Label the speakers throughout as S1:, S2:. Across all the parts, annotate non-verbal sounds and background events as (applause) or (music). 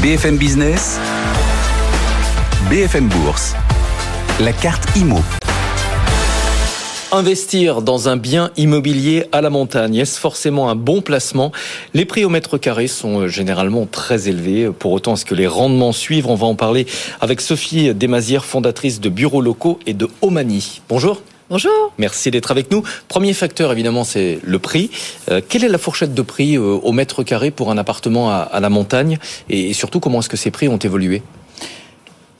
S1: BFM Business, BFM Bourse, la carte IMO.
S2: Investir dans un bien immobilier à la montagne, est-ce forcément un bon placement? Les prix au mètre carré sont euh, généralement très élevés. Pour autant, est-ce que les rendements suivent? On va en parler avec Sophie Desmazières, fondatrice de Bureaux Locaux et de Omani. Bonjour.
S3: Bonjour.
S2: Merci d'être avec nous. Premier facteur, évidemment, c'est le prix. Euh, quelle est la fourchette de prix euh, au mètre carré pour un appartement à, à la montagne? Et surtout, comment est-ce que ces prix ont évolué?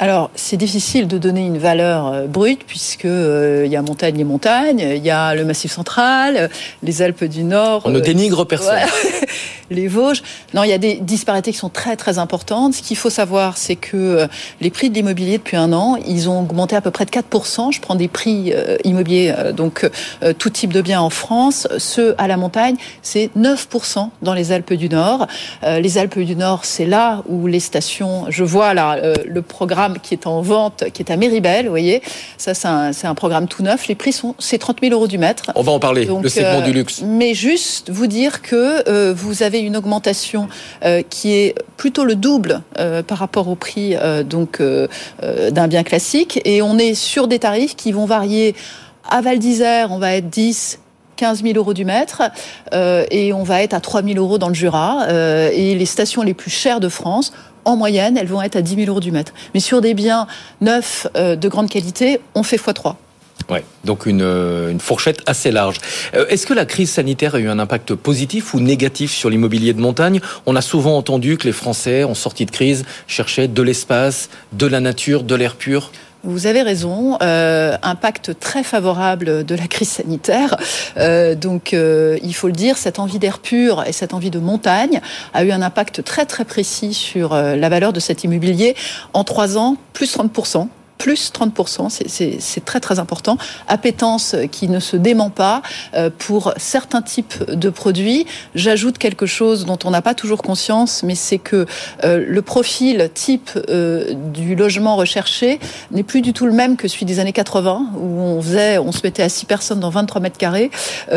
S3: Alors, c'est difficile de donner une valeur euh, brute puisque euh, il y a montagne et montagne, il y a le Massif central, les Alpes du Nord.
S2: On ne euh, dénigre personne. (laughs)
S3: les Vosges. Non, il y a des disparités qui sont très très importantes. Ce qu'il faut savoir, c'est que les prix de l'immobilier depuis un an, ils ont augmenté à peu près de 4%. Je prends des prix immobiliers, donc tout type de biens en France. Ceux à la montagne, c'est 9% dans les Alpes du Nord. les Alpes du Nord, c'est là où les stations. Je vois là le programme qui est en vente, qui est à Méribel, vous voyez. Ça, c'est un, un, programme tout neuf. Les prix sont, c'est 30 000 euros du mètre.
S2: On va en parler, le segment du luxe.
S3: Euh, mais juste vous dire que euh, vous avez une augmentation euh, qui est plutôt le double par rapport au prix donc d'un bien classique. Et on est sur des tarifs qui vont varier. À Val d'Isère, on va être 10, 15 000 euros du mètre et on va être à 3 000 euros dans le Jura. et les stations les plus chères de France en moyenne, elles vont être à 10 000 euros du mètre. Mais sur des biens neufs euh, de grande qualité, on fait x3.
S2: Ouais, donc une, euh, une, fourchette assez large. Euh, est-ce que la crise sanitaire a eu un impact positif ou négatif sur l'immobilier de montagne? On a souvent entendu que les Français, en sortie de crise, cherchaient de l'espace, de la nature, de l'air pur.
S3: Vous avez raison, euh, impact très favorable de la crise sanitaire. Euh, donc, euh, il faut le dire, cette envie d'air pur et cette envie de montagne a eu un impact très très précis sur euh, la valeur de cet immobilier. En trois ans, plus 30 plus 30%, c'est très très important. Appétence qui ne se dément pas euh, pour certains types de produits. J'ajoute quelque chose dont on n'a pas toujours conscience, mais c'est que euh, le profil type euh, du logement recherché n'est plus du tout le même que celui des années 80, où on faisait, on se mettait à 6 personnes dans 23 mètres carrés.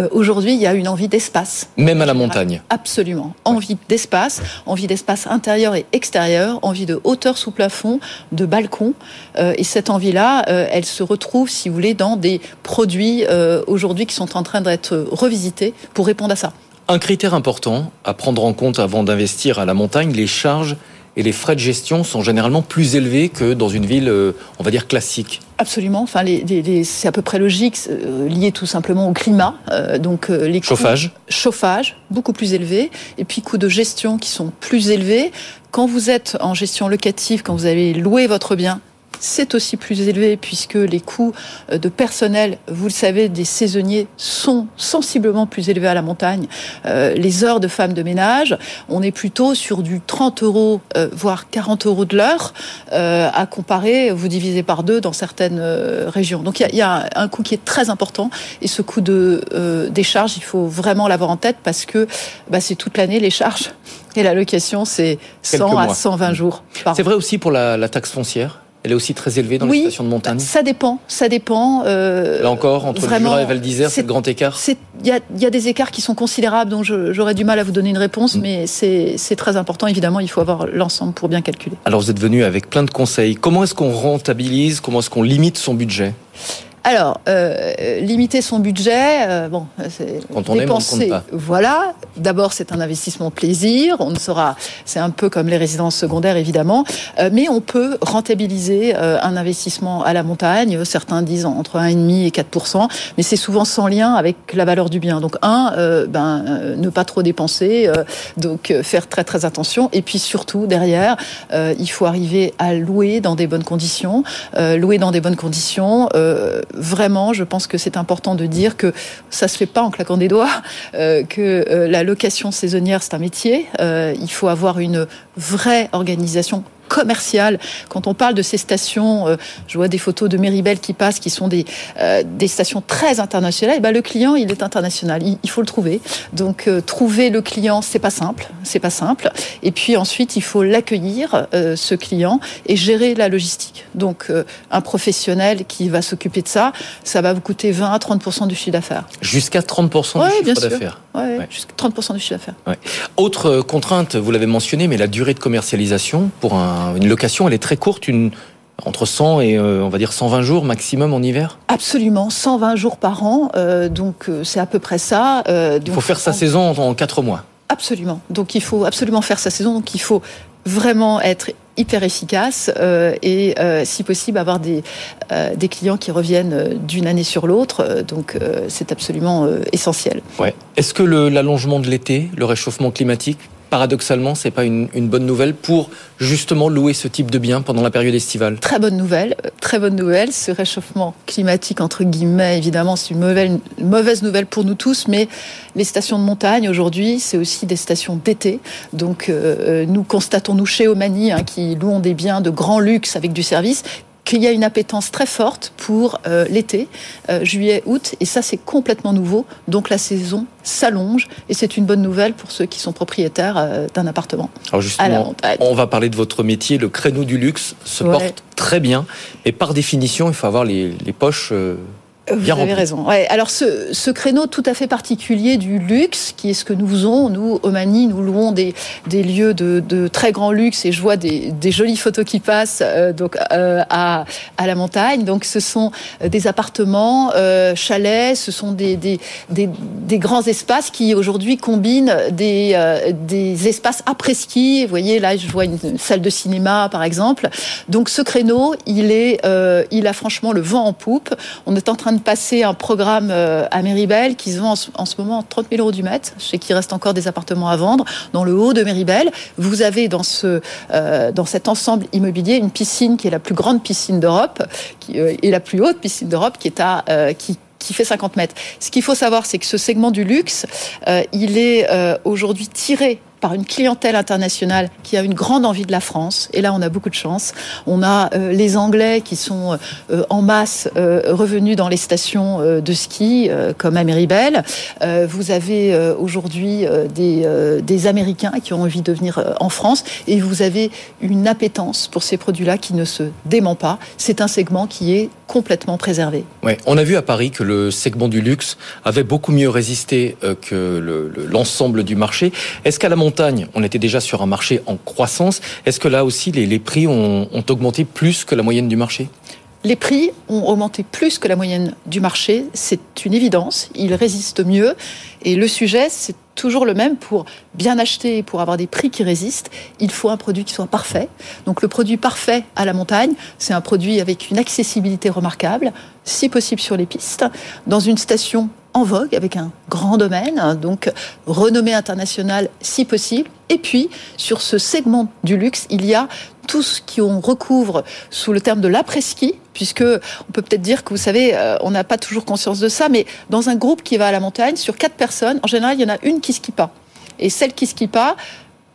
S3: Aujourd'hui, il y a une envie d'espace.
S2: Même à la montagne.
S3: Absolument. Envie d'espace, envie d'espace intérieur et extérieur, envie de hauteur sous plafond, de balcon. et cette envie-là, euh, elle se retrouve, si vous voulez, dans des produits euh, aujourd'hui qui sont en train d'être revisités pour répondre à ça.
S2: Un critère important à prendre en compte avant d'investir à la montagne, les charges et les frais de gestion sont généralement plus élevés que dans une ville, euh, on va dire, classique.
S3: Absolument. Enfin, c'est à peu près logique, lié tout simplement au climat. donc les
S2: chauffage,
S3: chauffage beaucoup plus élevé, et puis coûts de gestion qui sont plus élevés. Quand vous êtes en gestion locative, quand vous avez loué votre bien, c'est aussi plus élevé puisque les coûts euh, de personnel, vous le savez, des saisonniers sont sensiblement plus élevés à la montagne. Euh, les heures de femmes de ménage, on est plutôt sur du 30 euros, euh, voire 40 euros de l'heure, à comparer, vous divisez par deux dans certaines régions. Donc il y, a, un coût qui est très important et ce coût de, des charges, il faut vraiment l'avoir en tête parce que bah, c'est toute l'année les charges. Et la location, c'est 100 à 120 jours.
S2: C'est vrai aussi pour la taxe foncière elle est aussi très élevée dans les stations de montagne
S3: Ça dépend, ça dépend.
S2: Euh, Là encore, entre le Jura et Val d'Isère, c'est le grand écart
S3: Il y a, des écarts qui sont considérables, donc j'aurais du mal à vous donner une réponse, mm. mais c'est très important. Évidemment, il faut avoir l'ensemble pour bien calculer.
S2: Alors vous êtes venu avec plein de conseils. Comment est-ce qu'on rentabilise Comment est-ce qu'on limite son budget?
S3: Alors, euh, limiter son budget, euh, bon, c'est
S2: Quand on dépenser. pas.
S3: Voilà. D'abord, c'est un investissement plaisir. On ne sera, c'est un peu comme les résidences secondaires évidemment, euh, mais on peut rentabiliser euh, un investissement à la montagne. Certains disent entre 1,5 et 4% mais c'est souvent sans lien avec la valeur du bien. Donc un, euh, ben, ne pas trop dépenser, donc faire très très attention. Et puis surtout derrière, il faut arriver à louer dans des bonnes conditions. louer dans des bonnes conditions vraiment, je pense que c'est important de dire que ça se fait pas en claquant des doigts, euh, que euh, la location saisonnière c'est un métier. Euh, il faut avoir une vraie organisation commercial. Quand on parle de ces stations, euh, je vois des photos de Méribel qui passent, qui sont des, euh, des stations très internationales. Et ben, le client, il est international. Il, faut le trouver. Donc, euh, trouver le client, c'est pas simple. C'est pas simple. Et puis ensuite, il faut l'accueillir, ce client, et gérer la logistique. Donc, un professionnel qui va s'occuper de ça, ça va vous coûter 20 à 30% du chiffre d'affaires.
S2: Jusqu'à 30% du chiffre d'affaires.
S3: Ouais, jusqu'à 30 du chiffre d'affaires.
S2: Autre contrainte, vous l'avez mentionné, mais la durée de commercialisation pour une location, elle est très courte, une, entre 100 et euh, on va dire 120 jours maximum en hiver
S3: Absolument, 120 jours par an, euh, donc euh, c'est à peu près ça.
S2: il faut faire sa saison en 4 mois.
S3: Absolument, donc il faut absolument faire sa saison, donc il faut vraiment être hyper efficace et si possible avoir des, des clients qui reviennent d'une année sur l'autre. donc c'est absolument essentiel.
S2: Ouais. Est-ce que l'allongement de l'été, le réchauffement climatique paradoxalement, c'est pas une, bonne nouvelle pour justement louer ce type de bien pendant la période estivale
S3: Très bonne nouvelle, euh, très bonne nouvelle. Ce réchauffement climatique, entre guillemets, évidemment, c'est une mauvaise, nouvelle pour nous tous, mais les stations de montagne, aujourd'hui, c'est aussi des stations d'été. Donc, euh, euh, nous constatons, nous, chez Omani, hein, qui louons des biens de grand luxe avec du service, qu'il y a une appétence très forte pour euh, l'été, euh, juillet, août, et ça c'est complètement nouveau. Donc la saison s'allonge et c'est une bonne nouvelle pour ceux qui sont propriétaires euh, d'un appartement.
S2: Alors justement, on va parler de votre métier. Le créneau du luxe se porte très bien, mais par définition, il faut avoir les, les poches
S3: vous avez raison. Ouais. Alors ce, ce, créneau tout à fait particulier du luxe, qui est ce que nous faisons, nous, au Mani, nous louons des, des lieux de, de, très grand luxe et je vois des, des jolies photos qui passent euh, donc euh, à, à, la montagne. Donc ce sont euh, des appartements, euh, chalets, ce sont des, des, des, des grands espaces qui aujourd'hui combinent des, euh, des espaces après-ski. Vous voyez là, je vois une salle de cinéma par exemple. Donc ce créneau, il est, il a franchement le vent en poupe. On est en train de passer un programme euh, à Méribel qui se vend en ce moment 30 000 euros du mètre. Je sais qu'il reste encore des appartements à vendre. Dans le haut de Méribel, vous avez dans, ce, euh, cet ensemble immobilier une piscine qui est la plus grande piscine d'Europe qui, euh, et la plus haute piscine d'Europe qui fait 50 mètres. Ce qu'il faut savoir, c'est que ce segment du luxe, il est aujourd'hui tiré par une clientèle internationale qui a une grande envie de la France. Et là, on a beaucoup de chance. On a euh, les Anglais qui sont euh, en masse euh, revenus dans les stations de ski, comme à Méribel. vous avez aujourd'hui des, Américains qui ont envie de venir en France. Et vous avez une appétence pour ces produits-là qui ne se dément pas. C'est un segment qui est complètement préservé.
S2: Ouais, on a vu à Paris que le segment du luxe avait beaucoup mieux résisté que l'ensemble du marché. Est-ce qu'à on était déjà sur un marché en croissance. Est-ce que là aussi, les, prix ont, augmenté plus que la moyenne du marché?
S3: Les prix ont augmenté plus que la moyenne du marché, c'est une évidence, ils résistent mieux. Et le sujet, c'est toujours le même, pour bien acheter, pour avoir des prix qui résistent, il faut un produit qui soit parfait. Donc le produit parfait à la montagne, c'est un produit avec une accessibilité remarquable, si possible sur les pistes, dans une station en vogue, avec un grand domaine, hein, donc renommée internationale si possible. Et puis, sur ce segment du luxe, il y a tout ce qu'on recouvre sous le terme de l'après-ski, puisque on peut peut-être dire que vous savez, euh, on n'a pas toujours conscience de ça, mais dans un groupe qui va à la montagne, sur quatre personnes, en général, il y en a une qui skie pas. Et celle qui skie pas,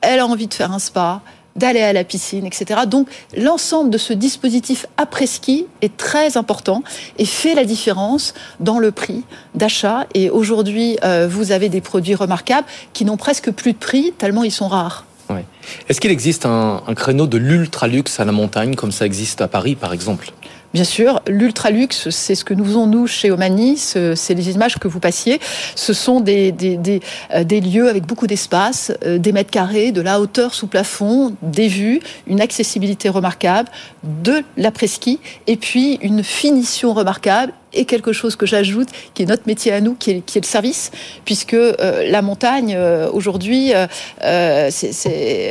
S3: elle a envie de faire un spa, d'aller à la piscine, etc. Donc l'ensemble de ce dispositif après-ski est très important et fait la différence dans le prix d'achat. Et aujourd'hui, euh, vous avez des produits remarquables qui n'ont presque plus de prix tellement ils sont rares.
S2: Est-ce qu'il existe un, créneau de l'ultra luxe à la montagne comme ça existe à Paris par exemple?
S3: Bien sûr, l'ultra luxe, c'est ce que nous faisons nous chez Omani, c'est les images que vous passiez. Ce sont des, euh, lieux avec beaucoup d'espace, euh, des mètres carrés, de la hauteur sous plafond, des vues, une accessibilité remarquable, de l'après-ski et puis une finition remarquable et quelque chose que j'ajoute, qui est notre métier à nous, qui est, le service, puisque euh, la montagne, euh, aujourd'hui, euh,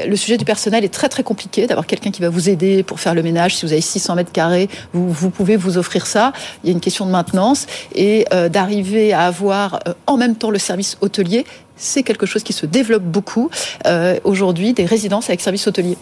S3: le sujet du personnel est très très compliqué, d'avoir quelqu'un qui va vous aider pour faire le ménage. Si vous avez 600 mètres carrés, vous, vous pouvez vous offrir ça. Il y a une question de maintenance et d'arriver à avoir en même temps le service hôtelier, c'est quelque chose qui se développe beaucoup aujourd'hui, des résidences avec service hôtelier.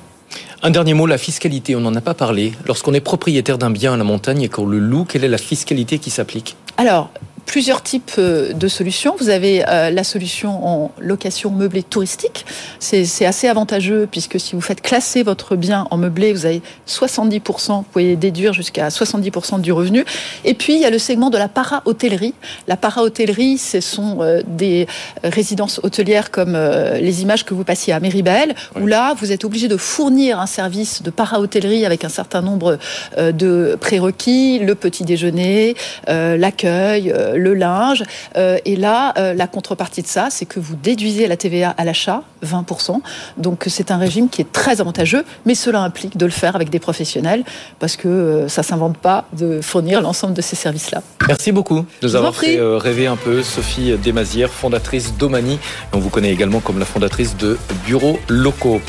S2: Un dernier mot, la fiscalité, on n'en a pas parlé. Lorsqu'on est propriétaire d'un bien à la montagne et qu'on le loue, quelle est la fiscalité qui s'applique?
S3: Alors, plusieurs types euh, de solutions. Vous avez euh, la solution en location meublée touristique. C'est assez avantageux puisque si vous faites classer votre bien en meublé, vous avez 70%, vous pouvez déduire jusqu'à 70% du revenu. Et puis, il y a le segment de la para-hôtellerie. La para-hôtellerie, ce sont euh, des résidences hôtelières comme les images que vous passiez à Méribel, où là, vous êtes obligé de fournir un service de para-hôtellerie avec un certain nombre de prérequis, le petit déjeuner, l'accueil, le linge. Euh, et là, euh, la contrepartie de ça, c'est que vous déduisez la TVA à l'achat, 20%. Donc c'est un régime qui est très avantageux, mais cela implique de le faire avec des professionnels, parce que euh, ça s'invente pas de fournir l'ensemble de ces services-là.
S2: Merci beaucoup de nous avoir fait rêver un peu. Sophie Desmazières, fondatrice d'Omani. On vous connaît également comme la fondatrice de Bureaux Locaux.